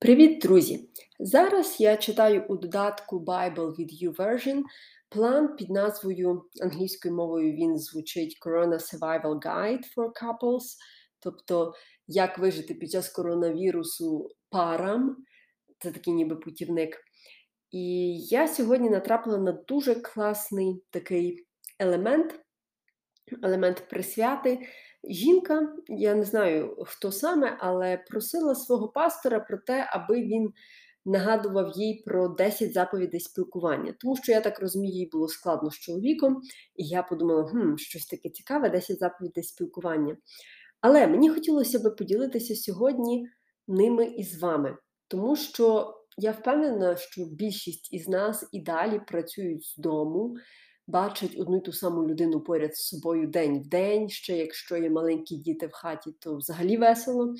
Привіт, друзі! Зараз я читаю у додатку Bible від YouVersion план під назвою англійською мовою він звучить Corona Survival Guide for Couples, тобто як вижити під час коронавірусу парам. Це такий ніби путівник. І я сьогодні натрапила на дуже класний такий елемент, елемент присвяти. Жінка, я не знаю хто саме, але просила свого пастора про те, аби він нагадував їй про 10 заповідей спілкування. Тому що, я так розумію, їй було складно з чоловіком, і я подумала, хм, щось таке цікаве, 10 заповідей спілкування. Але мені хотілося би поділитися сьогодні ними із вами, тому що я впевнена, що більшість із нас і далі працюють з дому бачать одну й ту саму людину поряд з собою день в день, ще якщо є маленькі діти в хаті, то взагалі весело.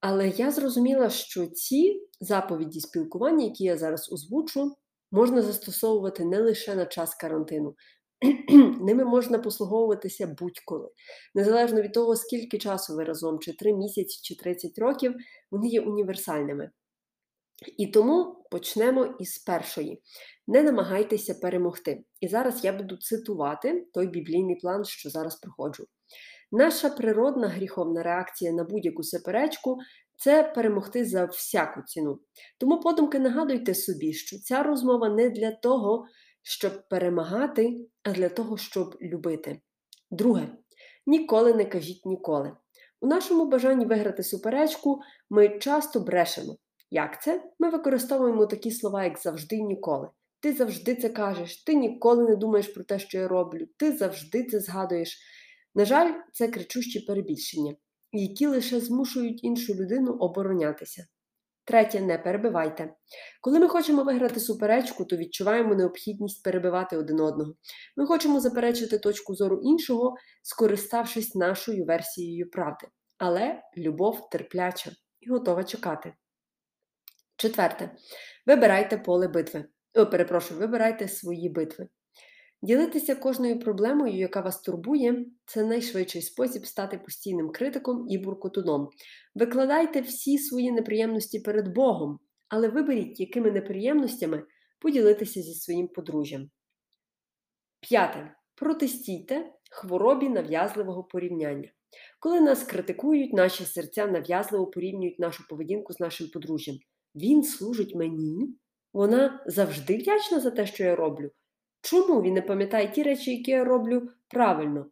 Але я зрозуміла, що ці заповіді спілкування, які я зараз озвучу, можна застосовувати не лише на час карантину. Ними можна послуговуватися будь-коли. Незалежно від того, скільки часу ви разом, чи 3 місяці, чи 30 років, вони є універсальними. І тому почнемо із першої. Не намагайтеся перемогти. І зараз я буду цитувати той біблійний план, що зараз проходжу. Наша природна гріховна реакція на будь-яку суперечку це перемогти за всяку ціну. Тому подумки нагадуйте собі, що ця розмова не для того, щоб перемагати, а для того, щоб любити. Друге, ніколи не кажіть ніколи. У нашому бажанні виграти суперечку ми часто брешемо. Як це? Ми використовуємо такі слова, як завжди ніколи. Ти завжди це кажеш, ти ніколи не думаєш про те, що я роблю, ти завжди це згадуєш. На жаль, це кричущі перебільшення, які лише змушують іншу людину оборонятися. Третє, не перебивайте. Коли ми хочемо виграти суперечку, то відчуваємо необхідність перебивати один одного. Ми хочемо заперечити точку зору іншого, скориставшись нашою версією правди. Але любов терпляча і готова чекати. Четверте, вибирайте поле битви. О, перепрошую, вибирайте свої битви. Ділитися кожною проблемою, яка вас турбує, це найшвидший спосіб стати постійним критиком і буркотуном. Викладайте всі свої неприємності перед Богом, але виберіть, якими неприємностями поділитися зі своїм подружжям. П'яте. Протестійте хворобі нав'язливого порівняння. Коли нас критикують, наші серця нав'язливо порівнюють нашу поведінку з нашим подружжям. Він служить мені, вона завжди вдячна за те, що я роблю. Чому він не пам'ятає ті речі, які я роблю правильно?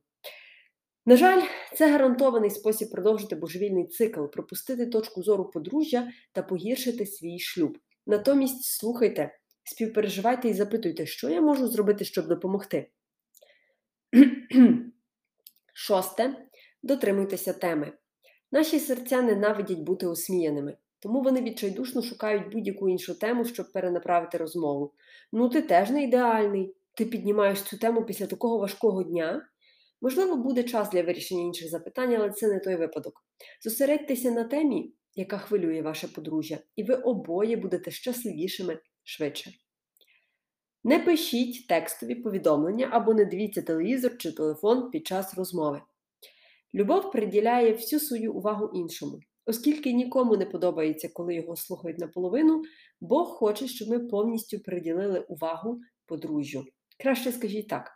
На жаль, це гарантований спосіб продовжити божевільний цикл, пропустити точку зору подружжя та погіршити свій шлюб. Натомість слухайте, співпереживайте і запитуйте, що я можу зробити, щоб допомогти. Шосте. Дотримуйтеся теми. Наші серця ненавидять бути осміяними. Тому вони відчайдушно шукають будь-яку іншу тему, щоб перенаправити розмову. Ну, ти теж не ідеальний. Ти піднімаєш цю тему після такого важкого дня. Можливо, буде час для вирішення інших запитань, але це не той випадок. Зосередьтеся на темі, яка хвилює ваше подружжя, і ви обоє будете щасливішими швидше. Не пишіть текстові повідомлення або не дивіться телевізор чи телефон під час розмови. Любов приділяє всю свою увагу іншому. Оскільки нікому не подобається, коли його слухають наполовину, Бог хоче, щоб ми повністю приділили увагу подружжю. Краще скажіть так: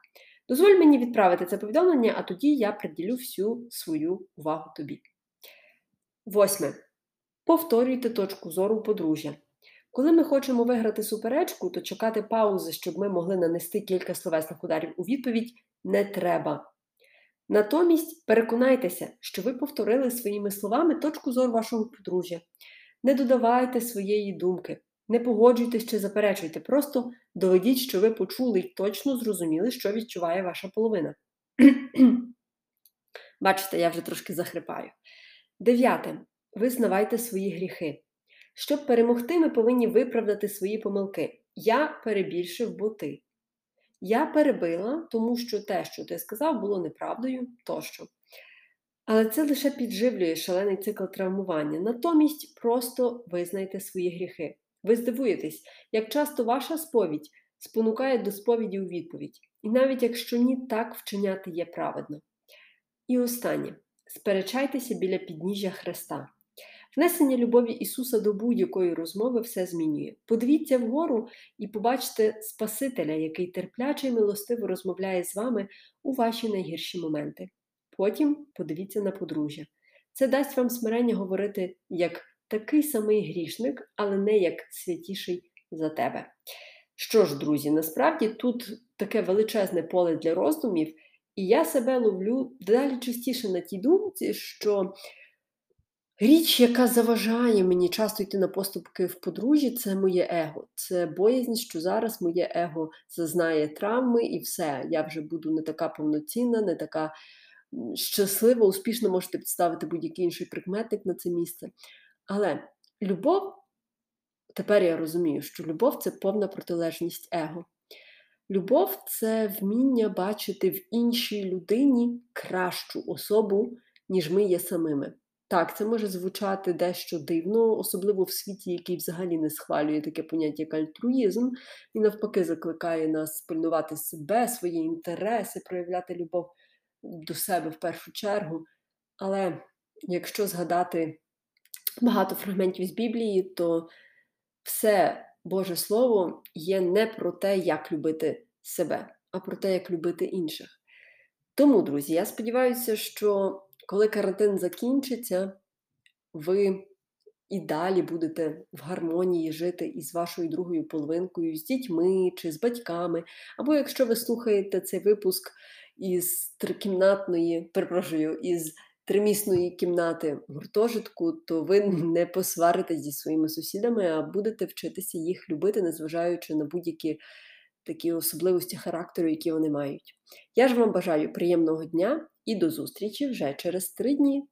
дозволь мені відправити це повідомлення, а тоді я приділю всю свою увагу тобі. Восьме. Повторюйте точку зору подружжя. Коли ми хочемо виграти суперечку, то чекати паузи, щоб ми могли нанести кілька словесних ударів у відповідь, не треба. Натомість переконайтеся, що ви повторили своїми словами точку зору вашого подружжя. Не додавайте своєї думки, не погоджуйтесь чи заперечуйте, просто доведіть, що ви почули і точно зрозуміли, що відчуває ваша половина. Бачите, я вже трошки захрипаю. Дев'яте. Визнавайте свої гріхи. Щоб перемогти, ми повинні виправдати свої помилки. Я перебільшив бо ти. Я перебила, тому що те, що ти сказав, було неправдою тощо. Але це лише підживлює шалений цикл травмування. Натомість просто визнайте свої гріхи. Ви здивуєтесь, як часто ваша сповідь спонукає до сповіді у відповідь, і навіть якщо ні так вчиняти є праведно. І останнє сперечайтеся біля підніжжя Христа. Внесення любові Ісуса до будь-якої розмови все змінює. Подивіться вгору і побачите Спасителя, який терпляче і милостиво розмовляє з вами у ваші найгірші моменти. Потім подивіться на подружжя. Це дасть вам смирення говорити як такий самий грішник, але не як святіший за тебе. Що ж, друзі, насправді тут таке величезне поле для роздумів, і я себе ловлю далі частіше на тій думці, що річ, яка заважає мені часто йти на поступки в подружжі, це моє его. Це боязнь, що зараз моє его зазнає травми, і все, я вже буду не така повноцінна, не така щаслива, успішно можете підставити будь-який інший прикметник на це місце. Але любов, тепер я розумію, що любов це повна протилежність его. Любов це вміння бачити в іншій людині кращу особу, ніж ми є самими. Так, це може звучати дещо дивно, особливо в світі, який взагалі не схвалює таке поняття як альтруїзм, і навпаки закликає нас пильнувати себе, свої інтереси, проявляти любов до себе в першу чергу. Але якщо згадати багато фрагментів з Біблії, то все Боже Слово є не про те, як любити себе, а про те, як любити інших. Тому, друзі, я сподіваюся, що коли карантин закінчиться, ви і далі будете в гармонії жити із вашою другою половинкою, з дітьми чи з батьками. Або якщо ви слухаєте цей випуск із трикімнатної, перепрошую, із тримісної кімнати гуртожитку, то ви не посваритесь зі своїми сусідами, а будете вчитися їх любити, незважаючи на будь-які такі особливості характеру, які вони мають. Я ж вам бажаю приємного дня і до зустрічі вже через три дні.